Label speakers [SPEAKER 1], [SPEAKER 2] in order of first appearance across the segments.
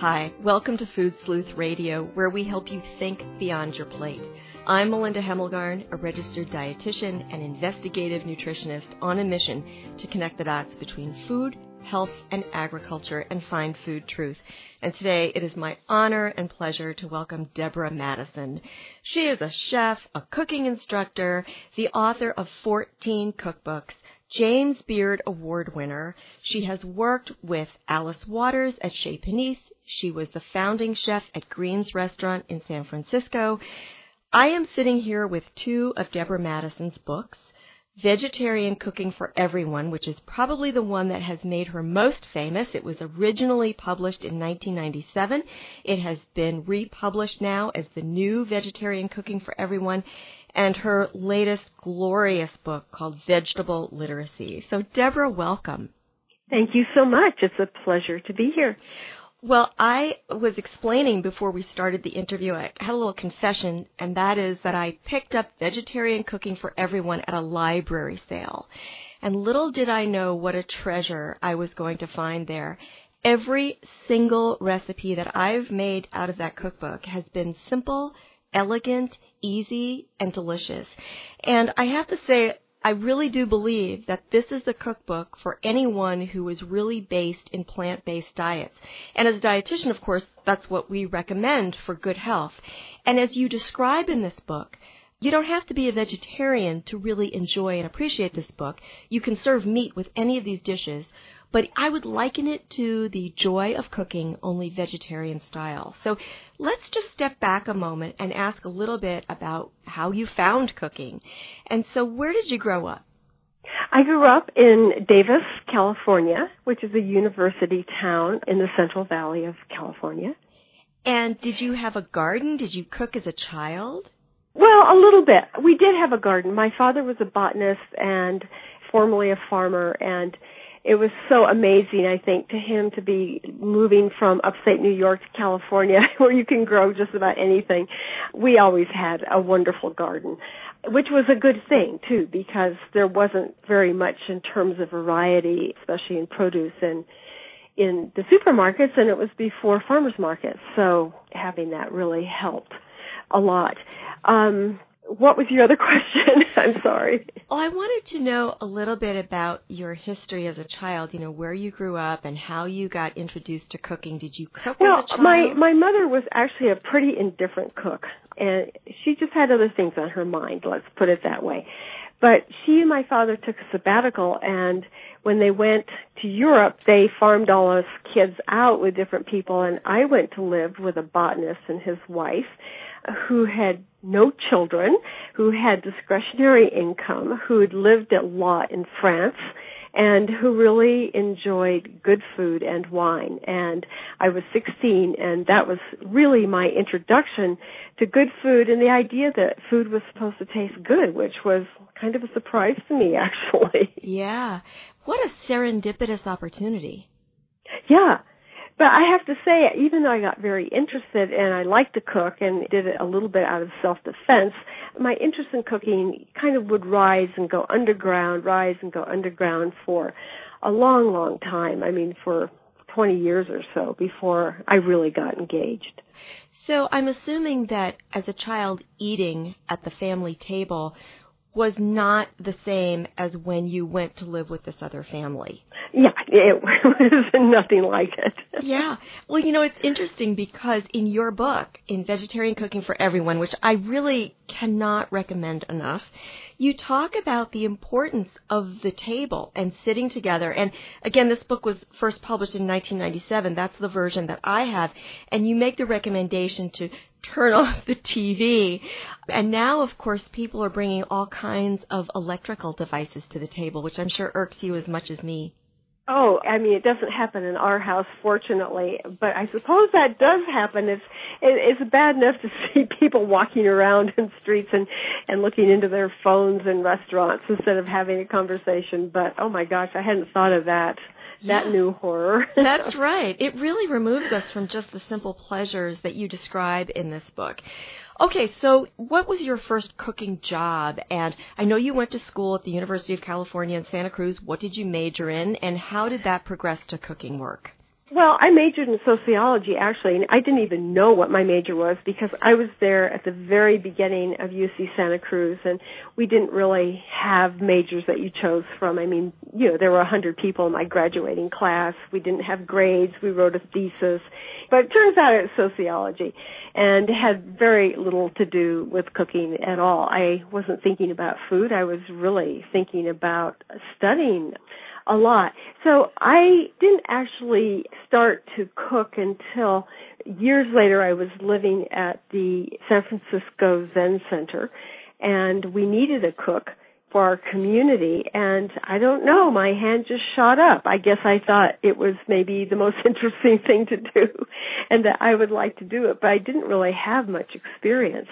[SPEAKER 1] Hi, welcome to Food Sleuth Radio, where we help you think beyond your plate. I'm Melinda Hemmelgarn, a registered dietitian and investigative nutritionist on a mission to connect the dots between food, health, and agriculture and find food truth. And today it is my honor and pleasure to welcome Deborah Madison. She is a chef, a cooking instructor, the author of 14 cookbooks, James Beard Award winner. She has worked with Alice Waters at Chez Panisse. She was the founding chef at Green's Restaurant in San Francisco. I am sitting here with two of Deborah Madison's books. Vegetarian Cooking for Everyone, which is probably the one that has made her most famous. It was originally published in 1997. It has been republished now as the new Vegetarian Cooking for Everyone and her latest glorious book called Vegetable Literacy. So Deborah, welcome.
[SPEAKER 2] Thank you so much. It's a pleasure to be here.
[SPEAKER 1] Well, I was explaining before we started the interview, I had a little confession, and that is that I picked up Vegetarian Cooking for Everyone at a library sale. And little did I know what a treasure I was going to find there. Every single recipe that I've made out of that cookbook has been simple, elegant, easy, and delicious. And I have to say, I really do believe that this is the cookbook for anyone who is really based in plant based diets. And as a dietitian, of course, that's what we recommend for good health. And as you describe in this book, you don't have to be a vegetarian to really enjoy and appreciate this book. You can serve meat with any of these dishes, but I would liken it to the joy of cooking, only vegetarian style. So let's just step back a moment and ask a little bit about how you found cooking. And so, where did you grow up?
[SPEAKER 2] I grew up in Davis, California, which is a university town in the Central Valley of California.
[SPEAKER 1] And did you have a garden? Did you cook as a child?
[SPEAKER 2] Well, a little bit. We did have a garden. My father was a botanist and formerly a farmer and it was so amazing, I think, to him to be moving from upstate New York to California where you can grow just about anything. We always had a wonderful garden, which was a good thing too, because there wasn't very much in terms of variety, especially in produce and in the supermarkets, and it was before farmers markets. So having that really helped a lot. Um, what was your other question? I'm sorry.
[SPEAKER 1] Well, I wanted to know a little bit about your history as a child. You know, where you grew up and how you got introduced to cooking. Did you cook
[SPEAKER 2] well,
[SPEAKER 1] as a child?
[SPEAKER 2] my my mother was actually a pretty indifferent cook, and she just had other things on her mind. Let's put it that way. But she and my father took a sabbatical, and when they went to Europe, they farmed all us kids out with different people, and I went to live with a botanist and his wife who had no children, who had discretionary income, who had lived a lot in France, and who really enjoyed good food and wine. And I was 16 and that was really my introduction to good food and the idea that food was supposed to taste good, which was kind of a surprise to me actually.
[SPEAKER 1] Yeah. What a serendipitous opportunity.
[SPEAKER 2] Yeah. But I have to say, even though I got very interested and I liked to cook and did it a little bit out of self-defense, my interest in cooking kind of would rise and go underground, rise and go underground for a long, long time. I mean, for 20 years or so before I really got engaged.
[SPEAKER 1] So I'm assuming that as a child eating at the family table was not the same as when you went to live with this other family.
[SPEAKER 2] Yeah, it was nothing like it.
[SPEAKER 1] yeah. Well, you know, it's interesting because in your book, in Vegetarian Cooking for Everyone, which I really cannot recommend enough, you talk about the importance of the table and sitting together. And again, this book was first published in 1997. That's the version that I have. And you make the recommendation to turn off the TV. And now, of course, people are bringing all kinds of electrical devices to the table, which I'm sure irks you as much as me.
[SPEAKER 2] Oh, I mean, it doesn't happen in our house, fortunately, but I suppose that does happen. It's it's bad enough to see people walking around in streets and and looking into their phones in restaurants instead of having a conversation. But oh my gosh, I hadn't thought of that. That
[SPEAKER 1] Yeah.
[SPEAKER 2] new horror.
[SPEAKER 1] That's right. It really removes us from just the simple pleasures that you describe in this book. Okay, so what was your first cooking job? And I know you went to school at the University of California in Santa Cruz. What did you major in, and how did that progress to cooking work?
[SPEAKER 2] Well, I majored in sociology actually, and I didn't even know what my major was because I was there at the very beginning of UC Santa Cruz, and we didn't really have majors that you chose from. I mean, you know, there were a hundred people in my graduating class. We didn't have grades. We wrote a thesis, but it turns out it's sociology, and had very little to do with cooking at all. I wasn't thinking about food. I was really thinking about studying a lot. So I didn't actually start to cook until years later. I was living at the San Francisco Zen Center and we needed a cook for our community and I don't know, my hand just shot up. I guess I thought it was maybe the most interesting thing to do and that I would like to do it, but I didn't really have much experience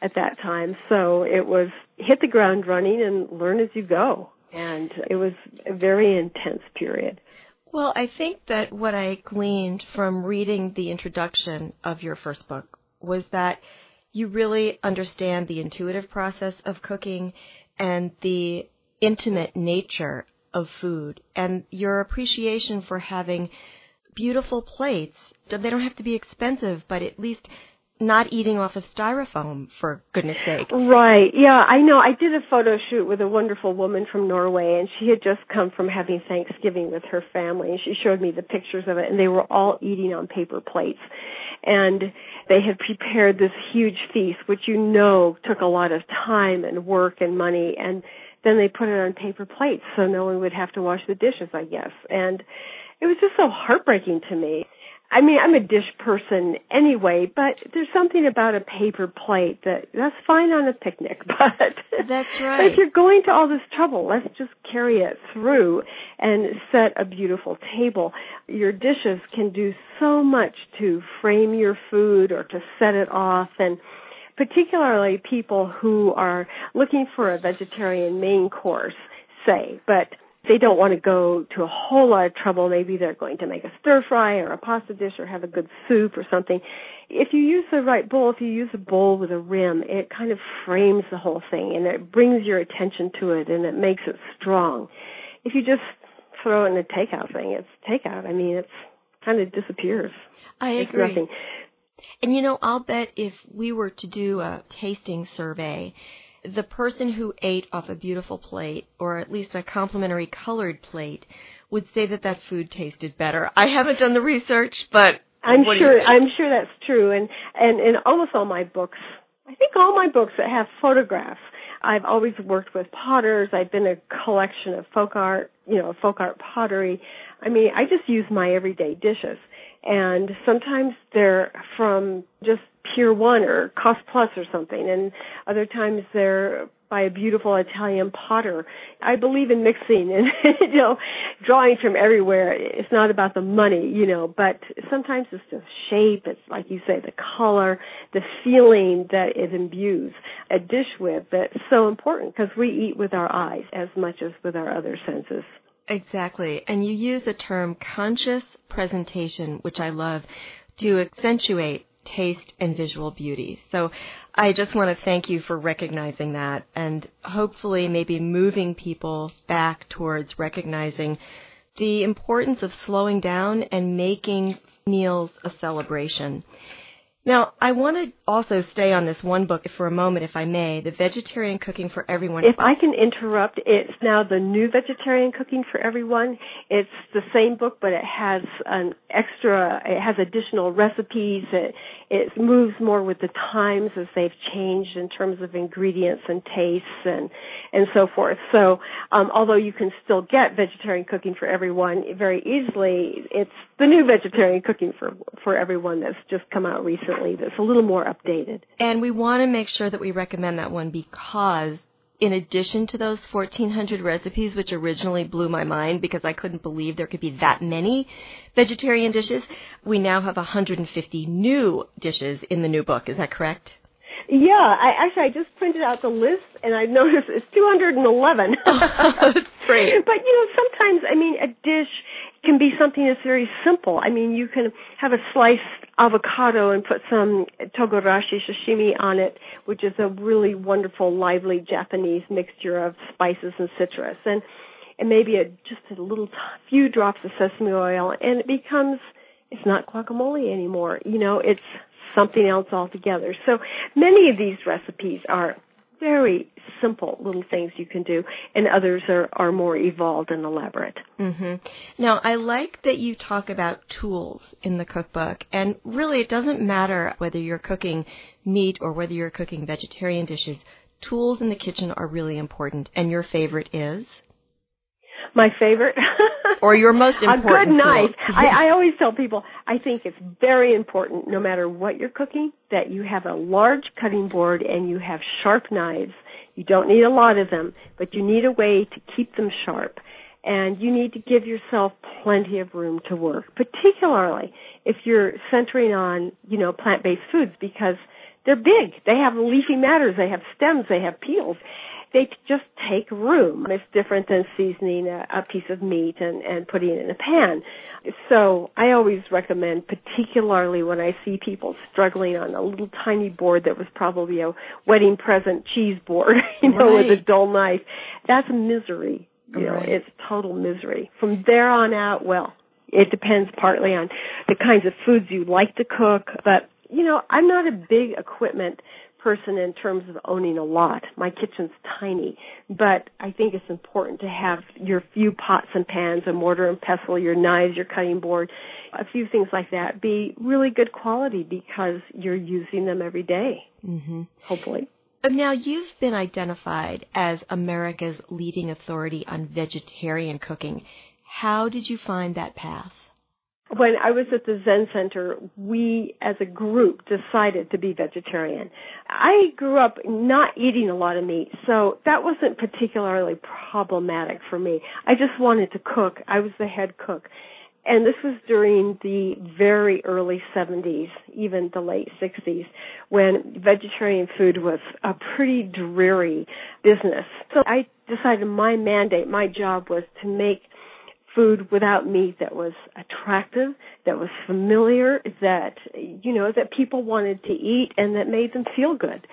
[SPEAKER 2] at that time. So it was hit the ground running and learn as you go and it was a very intense period.
[SPEAKER 1] Well, I think that what I gleaned from reading the introduction of your first book was that you really understand the intuitive process of cooking and the intimate nature of food and your appreciation for having beautiful plates. They don't have to be expensive, but at least not eating off of styrofoam for goodness sake.
[SPEAKER 2] Right. Yeah, I know. I did a photo shoot with a wonderful woman from Norway and she had just come from having Thanksgiving with her family and she showed me the pictures of it and they were all eating on paper plates. And they had prepared this huge feast which you know took a lot of time and work and money and then they put it on paper plates so no one would have to wash the dishes, I guess. And it was just so heartbreaking to me. I mean, I'm a dish person anyway, but there's something about a paper plate that that's fine on a picnic, but
[SPEAKER 1] that's
[SPEAKER 2] right. But if you're going to all this trouble, let's just carry it through and set a beautiful table. Your dishes can do so much to frame your food or to set it off and particularly people who are looking for a vegetarian main course say, but they don't want to go to a whole lot of trouble. Maybe they're going to make a stir fry or a pasta dish or have a good soup or something. If you use the right bowl, if you use a bowl with a rim, it kind of frames the whole thing and it brings your attention to it and it makes it strong. If you just throw it in a takeout thing, it's takeout. I mean, it's kind of disappears.
[SPEAKER 1] I agree. And you know, I'll bet if we were to do a tasting survey, the person who ate off a beautiful plate, or at least a complimentary colored plate, would say that that food tasted better. I haven't done the research, but
[SPEAKER 2] I'm sure I'm sure that's true. And and in almost all my books, I think all my books that have photographs. I've always worked with potters. I've been a collection of folk art, you know, folk art pottery. I mean, I just use my everyday dishes. And sometimes they're from just Pier One or Cost Plus or something, and other times they're by a beautiful Italian potter. I believe in mixing and you know drawing from everywhere. It's not about the money, you know, but sometimes it's the shape. It's like you say, the color, the feeling that it imbues a dish with. That's so important because we eat with our eyes as much as with our other senses.
[SPEAKER 1] Exactly. And you use the term conscious presentation, which I love, to accentuate taste and visual beauty. So I just want to thank you for recognizing that and hopefully maybe moving people back towards recognizing the importance of slowing down and making meals a celebration. Now, I want to also stay on this one book for a moment, if I may, The Vegetarian Cooking for Everyone.
[SPEAKER 2] If I can interrupt, it's now The New Vegetarian Cooking for Everyone. It's the same book, but it has an extra, it has additional recipes. It, it moves more with the times as they've changed in terms of ingredients and tastes and, and so forth. So, um, although you can still get Vegetarian Cooking for Everyone very easily, it's the new Vegetarian Cooking for, for Everyone that's just come out recently recently that's a little more updated.
[SPEAKER 1] And we want to make sure that we recommend that one because in addition to those 1400 recipes which originally blew my mind because I couldn't believe there could be that many vegetarian dishes, we now have 150 new dishes in the new book. Is that correct?
[SPEAKER 2] Yeah, I actually I just printed out the list and I noticed it's 211.
[SPEAKER 1] oh, that's great.
[SPEAKER 2] But you know, sometimes I mean a dish can be something that's very simple. I mean, you can have a sliced avocado and put some togarashi shichimi on it, which is a really wonderful, lively Japanese mixture of spices and citrus. And and maybe a, just a little t- few drops of sesame oil, and it becomes it's not guacamole anymore. You know, it's something else altogether. So many of these recipes are very simple little things you can do, and others are, are more evolved and elaborate.
[SPEAKER 1] Mm-hmm. Now, I like that you talk about tools in the cookbook, and really it doesn't matter whether you're cooking meat or whether you're cooking vegetarian dishes. Tools in the kitchen are really important, and your favorite is?
[SPEAKER 2] My favorite?
[SPEAKER 1] or your most important
[SPEAKER 2] A good knife. I, I always tell people I think it's very important, no matter what you're cooking, that you have a large cutting board and you have sharp knives. You don't need a lot of them, but you need a way to keep them sharp. And you need to give yourself plenty of room to work, particularly if you're centering on, you know, plant-based foods because they're big. They have leafy matters. They have stems. They have peels they just take room. It's different than seasoning a, a piece of meat and, and putting it in a pan. So I always recommend, particularly when I see people struggling on a little tiny board that was probably a wedding present cheese board, you know,
[SPEAKER 1] right.
[SPEAKER 2] with a dull knife. That's misery. You
[SPEAKER 1] right.
[SPEAKER 2] know, it's total misery. From there on out, well, it depends partly on the kinds of foods you like to cook, but you know, I'm not a big equipment person in terms of owning a lot. My kitchen's tiny, but I think it's important to have your few pots and pans, a mortar and pestle, your knives, your cutting board, a few things like that be really good quality because you're using them every day,
[SPEAKER 1] mm-hmm.
[SPEAKER 2] hopefully.
[SPEAKER 1] Now, you've been identified as America's leading authority on vegetarian cooking. How did you find that path?
[SPEAKER 2] When I was at the Zen Center, we as a group decided to be vegetarian. I grew up not eating a lot of meat, so that wasn't particularly problematic for me. I just wanted to cook. I was the head cook. And this was during the very early 70s, even the late 60s, when vegetarian food was a pretty dreary business. So I decided my mandate, my job was to make food without meat that was attractive, that was familiar, that, you know, that people wanted to eat and that made them feel good.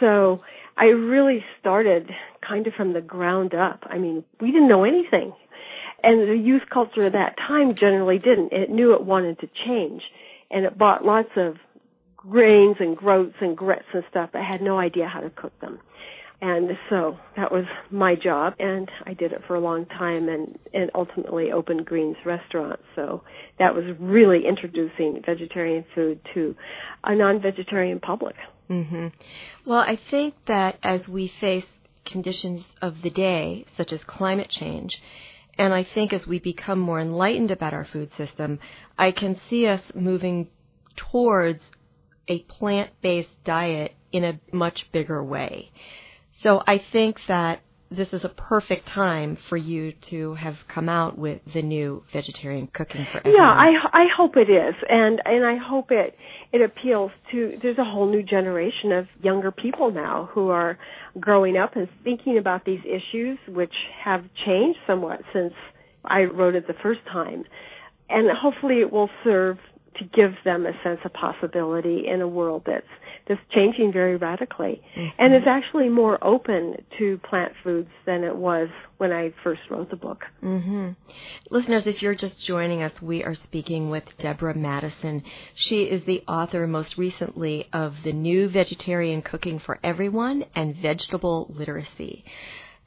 [SPEAKER 2] So I really started kind of from the ground up. I mean, we didn't know anything. And the youth culture at that time generally didn't. It knew it wanted to change. And it bought lots of grains and groats and grits and stuff, but had no idea how to cook them. And so that was my job and I did it for a long time and, and ultimately opened Green's restaurant. So that was really introducing vegetarian food to a non-vegetarian public.
[SPEAKER 1] Mm-hmm. Well, I think that as we face conditions of the day, such as climate change, and I think as we become more enlightened about our food system, I can see us moving towards a plant-based diet in a much bigger way. So I think that this is a perfect time for you to have come out with the new vegetarian cooking for everyone.
[SPEAKER 2] Yeah, I I hope it is, and and I hope it it appeals to. There's a whole new generation of younger people now who are growing up and thinking about these issues, which have changed somewhat since I wrote it the first time, and hopefully it will serve to give them a sense of possibility in a world that's that's changing very radically
[SPEAKER 1] mm-hmm.
[SPEAKER 2] and is actually more open to plant foods than it was when I first wrote the book.
[SPEAKER 1] Mm-hmm. Listeners, if you're just joining us, we are speaking with Deborah Madison. She is the author most recently of The New Vegetarian Cooking for Everyone and Vegetable Literacy.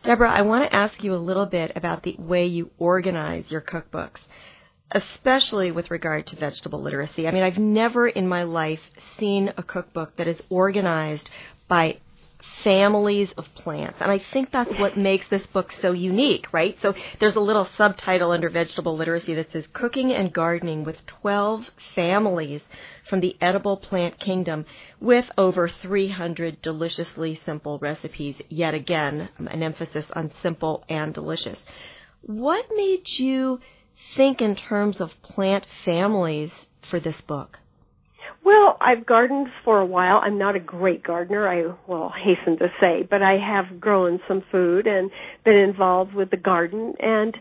[SPEAKER 1] Deborah, I want to ask you a little bit about the way you organize your cookbooks especially with regard to vegetable literacy. I mean, I've never in my life seen a cookbook that is organized by families of plants. And I think that's what makes this book so unique, right? So there's a little subtitle under vegetable literacy that says Cooking and Gardening with 12 Families from the Edible Plant Kingdom with over 300 deliciously simple recipes. Yet again, an emphasis on simple and delicious. What made you think in terms of plant families for this book?
[SPEAKER 2] Well, I've gardened for a while. I'm not a great gardener, I will hasten to say, but I have grown some food and been involved with the garden and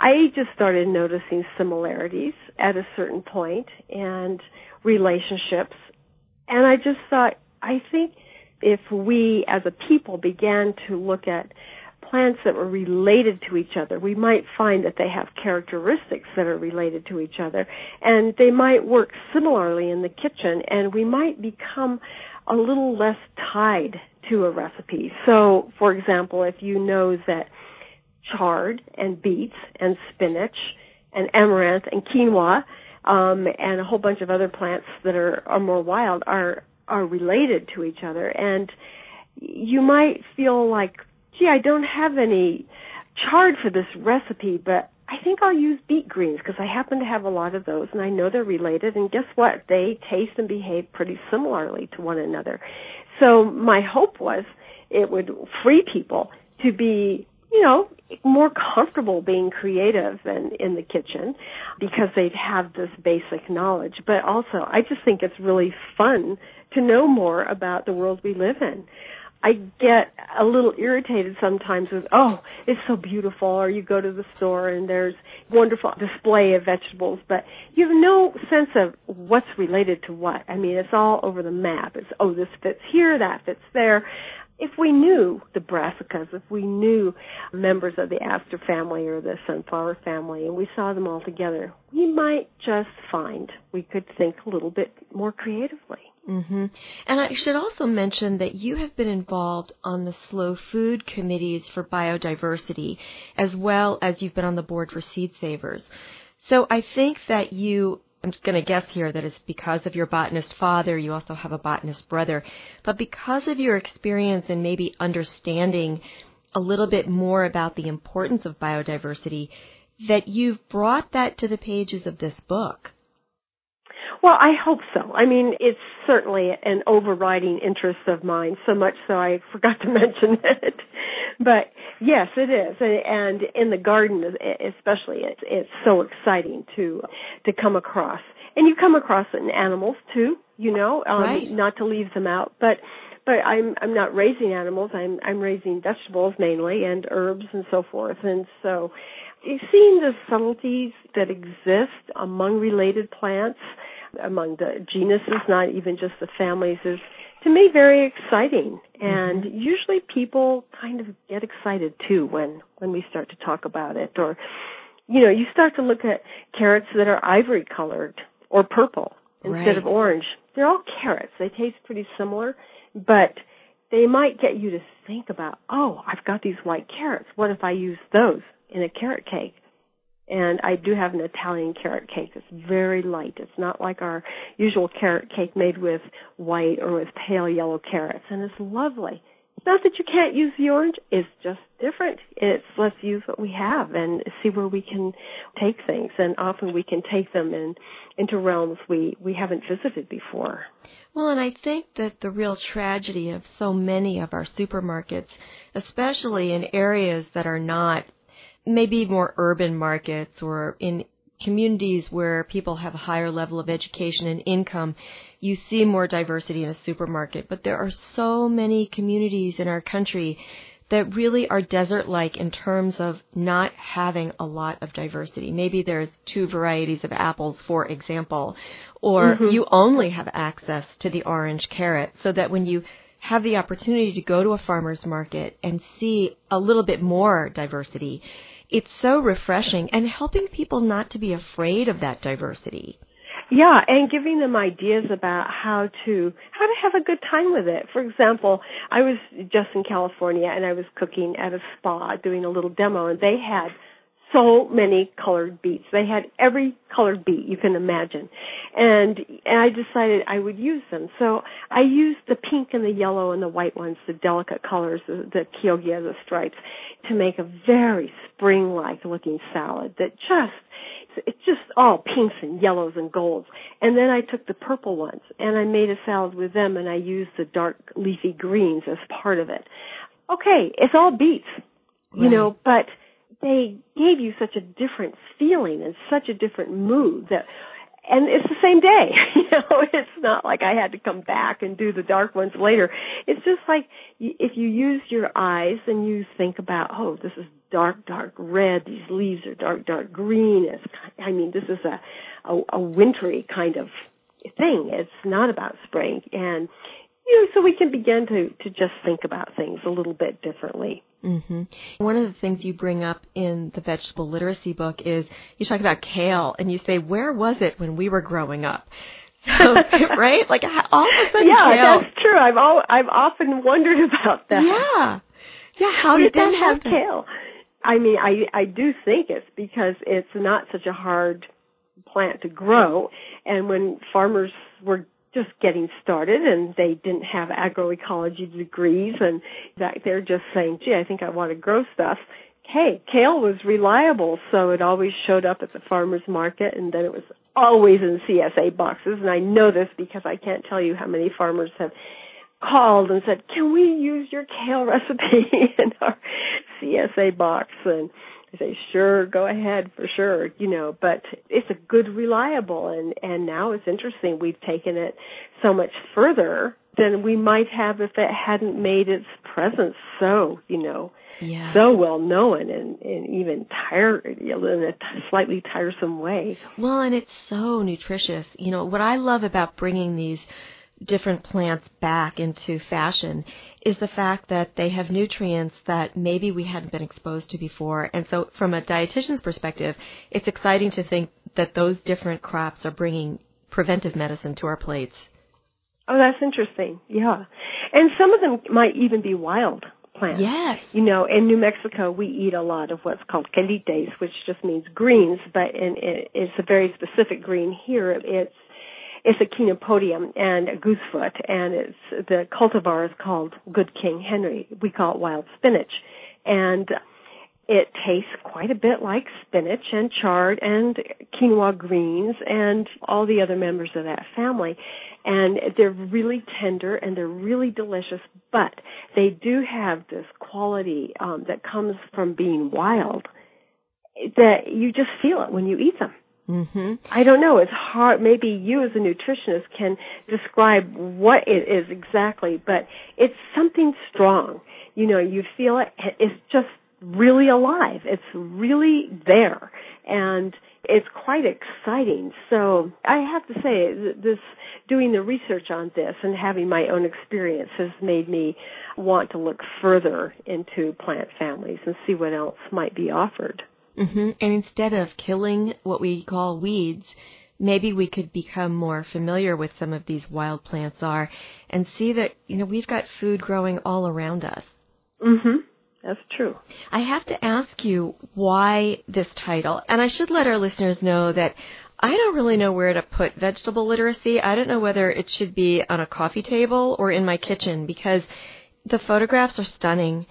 [SPEAKER 2] I just started noticing similarities at a certain point and relationships. And I just thought, I think if we as a people began to look at plants that were related to each other, we might find that they have characteristics that are related to each other, and they might work similarly in the kitchen, and we might become a little less tied to a recipe. So, for example, if you know that chard and beets and spinach and amaranth and quinoa um, and a whole bunch of other plants that are, are more wild are are related to each other, and you might feel like, gee, I don't have any chard for this recipe, but I think I'll use beet greens because I happen to have a lot of those and I know they're related and guess what? They taste and behave pretty similarly to one another. So my hope was it would free people to be, you know, more comfortable being creative and in the kitchen because they'd have this basic knowledge. But also, I just think it's really fun to know more about the world we live in. I get a little irritated sometimes with, oh, it's so beautiful, or you go to the store and there's wonderful display of vegetables, but you have no sense of what's related to what. I mean, it's all over the map. It's, oh, this fits here, that fits there. If we knew the brassicas, if we knew members of the aster family or the sunflower family, and we saw them all together, we might just find we could think a little bit more creatively.
[SPEAKER 1] Mm-hmm. And I should also mention that you have been involved on the Slow Food committees for biodiversity, as well as you've been on the board for Seed Savers. So I think that you, I'm going to guess here that it's because of your botanist father, you also have a botanist brother, but because of your experience and maybe understanding a little bit more about the importance of biodiversity, that you've brought that to the pages of this book.
[SPEAKER 2] Well, I hope so. I mean, it's certainly an overriding interest of mine, so much so I forgot to mention it. But yes, it is, and in the garden especially, it's it's so exciting to to come across, and you come across it in animals too. You know, um,
[SPEAKER 1] right.
[SPEAKER 2] not to leave them out, but but I'm I'm not raising animals. I'm I'm raising vegetables mainly and herbs and so forth, and so seeing the subtleties that exist among related plants among the genuses, not even just the families, is to me very exciting. And mm-hmm. usually people kind of get excited too when when we start to talk about it. Or you know, you start to look at carrots that are ivory colored or purple instead
[SPEAKER 1] right.
[SPEAKER 2] of orange. They're all carrots. They taste pretty similar, but they might get you to think about, oh, I've got these white carrots. What if I use those in a carrot cake? And I do have an Italian carrot cake. It's very light. It's not like our usual carrot cake made with white or with pale yellow carrots. And it's lovely. It's not that you can't use the orange. It's just different. It's let's use what we have and see where we can take things. And often we can take them in, into realms we, we haven't visited before.
[SPEAKER 1] Well, and I think that the real tragedy of so many of our supermarkets, especially in areas that are not maybe more urban markets or in communities where people have a higher level of education and income, you see more diversity in a supermarket. But there are so many communities in our country that really are desert like in terms of not having a lot of diversity. Maybe there's two varieties of apples, for example, or mm-hmm. you only have access to the orange carrot so that when you have the opportunity to go to a farmer's market and see a little bit more diversity, it's so refreshing and helping people not to be afraid of that diversity.
[SPEAKER 2] Yeah, and giving them ideas about how to how to have a good time with it. For example, I was just in California and I was cooking at a spa doing a little demo and they had so many colored beets. They had every colored beet you can imagine. And, and I decided I would use them. So I used the pink and the yellow and the white ones, the delicate colors, the, the Chioggia, the stripes, to make a very spring-like looking salad that just, it's just all pinks and yellows and golds. And then I took the purple ones and I made a salad with them and I used the dark leafy greens as part of it. Okay, it's all beets, you right. know, but they gave you such a different feeling and such a different mood that and it's the same day. you know, it's not like I had to come back and do the dark ones later. It's just like if you use your eyes and you think about, oh, this is dark, dark red. These leaves are dark, dark green. It's, I mean, this is a, a, a wintry kind of thing. It's not about spring. And you know, so we can begin to to just think about things a little bit differently.
[SPEAKER 1] Mm-hmm. One of the things you bring up in the vegetable literacy book is you talk about kale, and you say, "Where was it when we were growing up?" So, right? Like all of a sudden,
[SPEAKER 2] yeah,
[SPEAKER 1] kale.
[SPEAKER 2] that's true. I've all I've often wondered about that.
[SPEAKER 1] Yeah, yeah. How
[SPEAKER 2] we
[SPEAKER 1] did that
[SPEAKER 2] didn't have kale. I mean, I I do think it's because it's not such a hard plant to grow, and when farmers were just getting started and they didn't have agroecology degrees and that they're just saying, gee, I think I want to grow stuff. Hey, kale was reliable, so it always showed up at the farmer's market and then it was always in CSA boxes. And I know this because I can't tell you how many farmers have called and said, can we use your kale recipe in our CSA box? And I say, sure, go ahead for sure, you know, but it's a good reliable and, and now it's interesting. We've taken it so much further than we might have if it hadn't made its presence so, you know,
[SPEAKER 1] Yeah.
[SPEAKER 2] so well known and, and even tire, in a slightly tiresome way.
[SPEAKER 1] Well, and it's so nutritious. You know, what I love about bringing these different plants back into fashion is the fact that they have nutrients that maybe we hadn't been exposed to before. And so, from a dietitian's perspective, it's exciting to think that those different crops are bringing preventive medicine to our plates.
[SPEAKER 2] Oh, that's interesting. Yeah. And some of them might even be wild plants.
[SPEAKER 1] Yes.
[SPEAKER 2] You know, in New Mexico, we eat a lot of what's called quelites, which just means greens, but in, it, it's a very specific green here. It's it's a chenopodium and a goosefoot, and it's the cultivar is called Good King Henry. We call it wild spinach, and it tastes quite a bit like spinach and chard and quinoa greens and all the other members of that family. And they're really tender and they're really delicious, but they do have this quality um, that comes from being wild that you just feel it when you eat them.
[SPEAKER 1] Mm-hmm.
[SPEAKER 2] I don't know. It's hard. Maybe you as a nutritionist can describe what it is exactly, but it's something strong. You know, you feel it. It's just really alive. It's really there. And it's quite exciting. So I have to say this, doing the research on this and having my own experience has made me want to look further into plant families and see what else might be offered.
[SPEAKER 1] Mm-hmm. And instead of killing what we call weeds, maybe we could become more familiar with some of these wild plants are and see that, you know, we've got food growing all around us.
[SPEAKER 2] Mm-hmm. That's true.
[SPEAKER 1] I have to ask you why this title. And I should let our listeners know that I don't really know where to put vegetable literacy. I don't know whether it should be on a coffee table or in my kitchen because the photographs are stunning.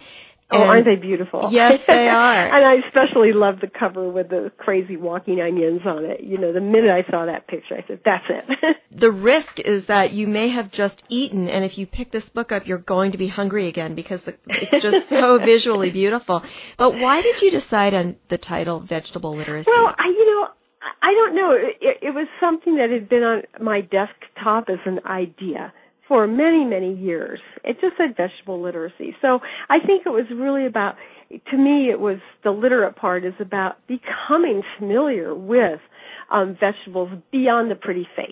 [SPEAKER 2] Oh,
[SPEAKER 1] And-
[SPEAKER 2] aren't they beautiful?
[SPEAKER 1] Yes, they are.
[SPEAKER 2] and I especially love the cover with the crazy walking onions on it. You know, the minute I saw that picture, I said, "That's it."
[SPEAKER 1] the risk is that you may have just eaten, and if you pick this book up, you're going to be hungry again because it's just so visually beautiful. But why did you decide on the title Vegetable Literacy?
[SPEAKER 2] well, I, you know, I- don't know. It, it was something that had been on my desktop as an idea for many, many years. It just said vegetable literacy. So I think it was really about, to me, it was the literate part is about becoming familiar with um, vegetables beyond the pretty face.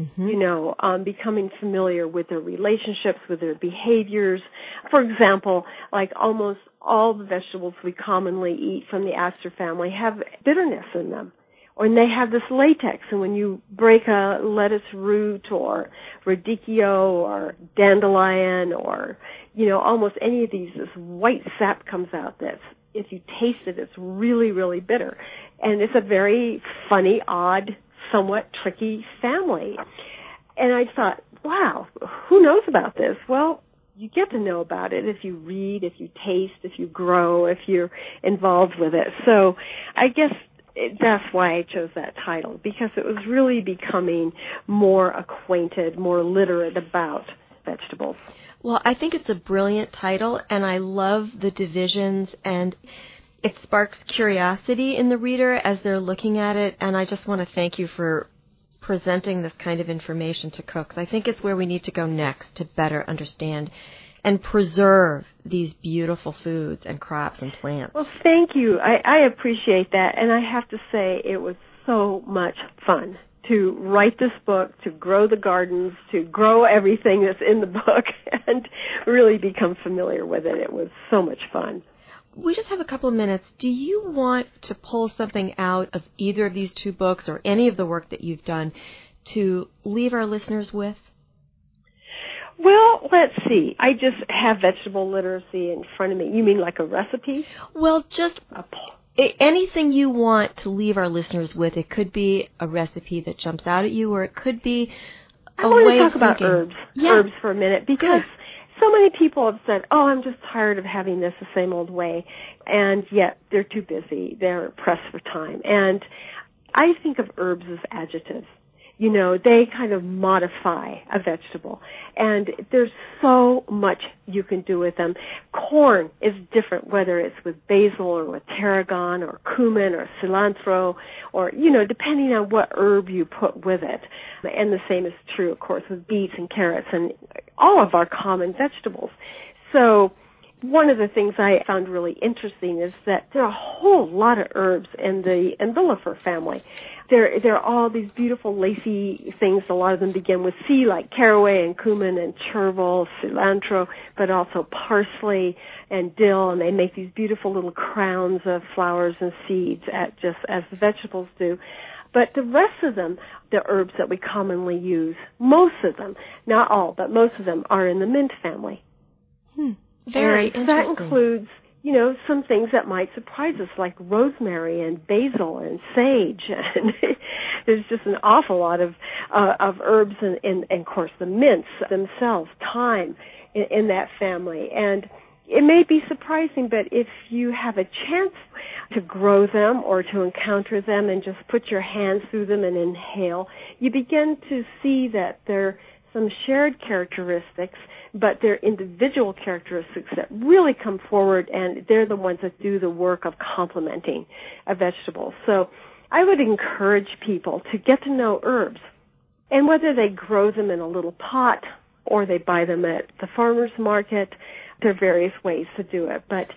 [SPEAKER 1] Mhm.
[SPEAKER 2] You know, um, becoming familiar with their relationships, with their behaviors. For example, like almost all the vegetables we commonly eat from the aster family have bitterness in them or and they have this latex and when you break a lettuce root or radicchio or dandelion or you know almost any of these this white sap comes out that's if you taste it it's really really bitter. And it's a very funny odd somewhat tricky family. And i thought wow who knows about this? Well you get to know about it if you read, if you taste, if you grow, if you're involved with it. So I guess it, that's why I chose that title because it was really becoming more acquainted, more literate about vegetables.
[SPEAKER 1] Well, I think it's a brilliant title, and I love the divisions, and it sparks curiosity in the reader as they're looking at it. And I just want to thank you for presenting this kind of information to cooks. I think it's where we need to go next to better understand and preserve these beautiful foods and crops and plants.
[SPEAKER 2] Well, thank you. I, I appreciate that, and I have to say it was so much fun to write this book, to grow the gardens, to grow everything that's in the book, and really become familiar with it. It was so much fun.
[SPEAKER 1] We just have a couple of minutes. Do you want to pull something out of either of these two books or any of the work that you've done to leave our listeners with?
[SPEAKER 2] Well, let's see. I just have vegetable literacy in front of me. You mean like a recipe?
[SPEAKER 1] Well, just anything you want to leave our listeners with. It could be a recipe that jumps out at you, or it could be
[SPEAKER 2] a I want
[SPEAKER 1] way
[SPEAKER 2] to talk
[SPEAKER 1] about
[SPEAKER 2] herbs.
[SPEAKER 1] Yeah.
[SPEAKER 2] Herbs for a minute because Good. so many people have said, "Oh, I'm just tired of having this the same old way," and yet they're too busy. They're pressed for time, and I think of herbs as adjectives you know, they kind of modify a vegetable. And there's so much you can do with them. Corn is different whether it's with basil or with tarragon or cumin or cilantro or, you know, depending on what herb you put with it. And the same is true, of course, with beets and carrots and all of our common vegetables. So, one of the things I found really interesting is that there are a whole lot of herbs in the Umbellifer family. There, there are all these beautiful lacy things. A lot of them begin with C, like caraway and cumin and chervil, cilantro, but also parsley and dill, and they make these beautiful little crowns of flowers and seeds, at just as the vegetables do. But the rest of them, the herbs that we commonly use, most of them, not all, but most of them are in the mint family.
[SPEAKER 1] Hmm. Very
[SPEAKER 2] and That includes, you know, some things that might surprise us, like rosemary and basil and sage, and there's just an awful lot of uh, of herbs and, and, and, of course, the mints themselves, thyme in, in that family, and it may be surprising, but if you have a chance to grow them or to encounter them and just put your hands through them and inhale, you begin to see that they're some shared characteristics, but they're individual characteristics that really come forward and they're the ones that do the work of complementing a vegetable. So I would encourage people to get to know herbs and whether they grow them in a little pot or they buy them at the farmer's market, there are various ways to do it, but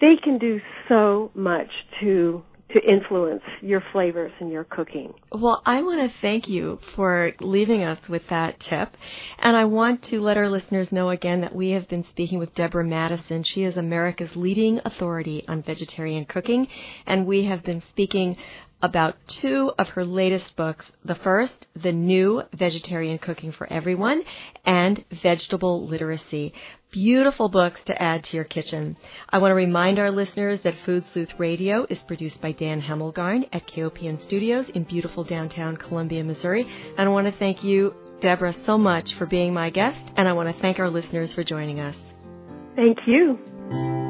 [SPEAKER 2] they can do so much to to influence your flavors and your cooking.
[SPEAKER 1] Well, I want to thank you for leaving us with that tip. And I want to let our listeners know again that we have been speaking with Deborah Madison. She is America's leading authority on vegetarian cooking. And we have been speaking about two of her latest books. The first, The New Vegetarian Cooking for Everyone, and Vegetable Literacy. Beautiful books to add to your kitchen. I want to remind our listeners that Food Sleuth Radio is produced by Dan Hemmelgarn at KOPN Studios in beautiful downtown Columbia, Missouri. And I want to thank you, Deborah, so much for being my guest, and I want to thank our listeners for joining us.
[SPEAKER 2] Thank you.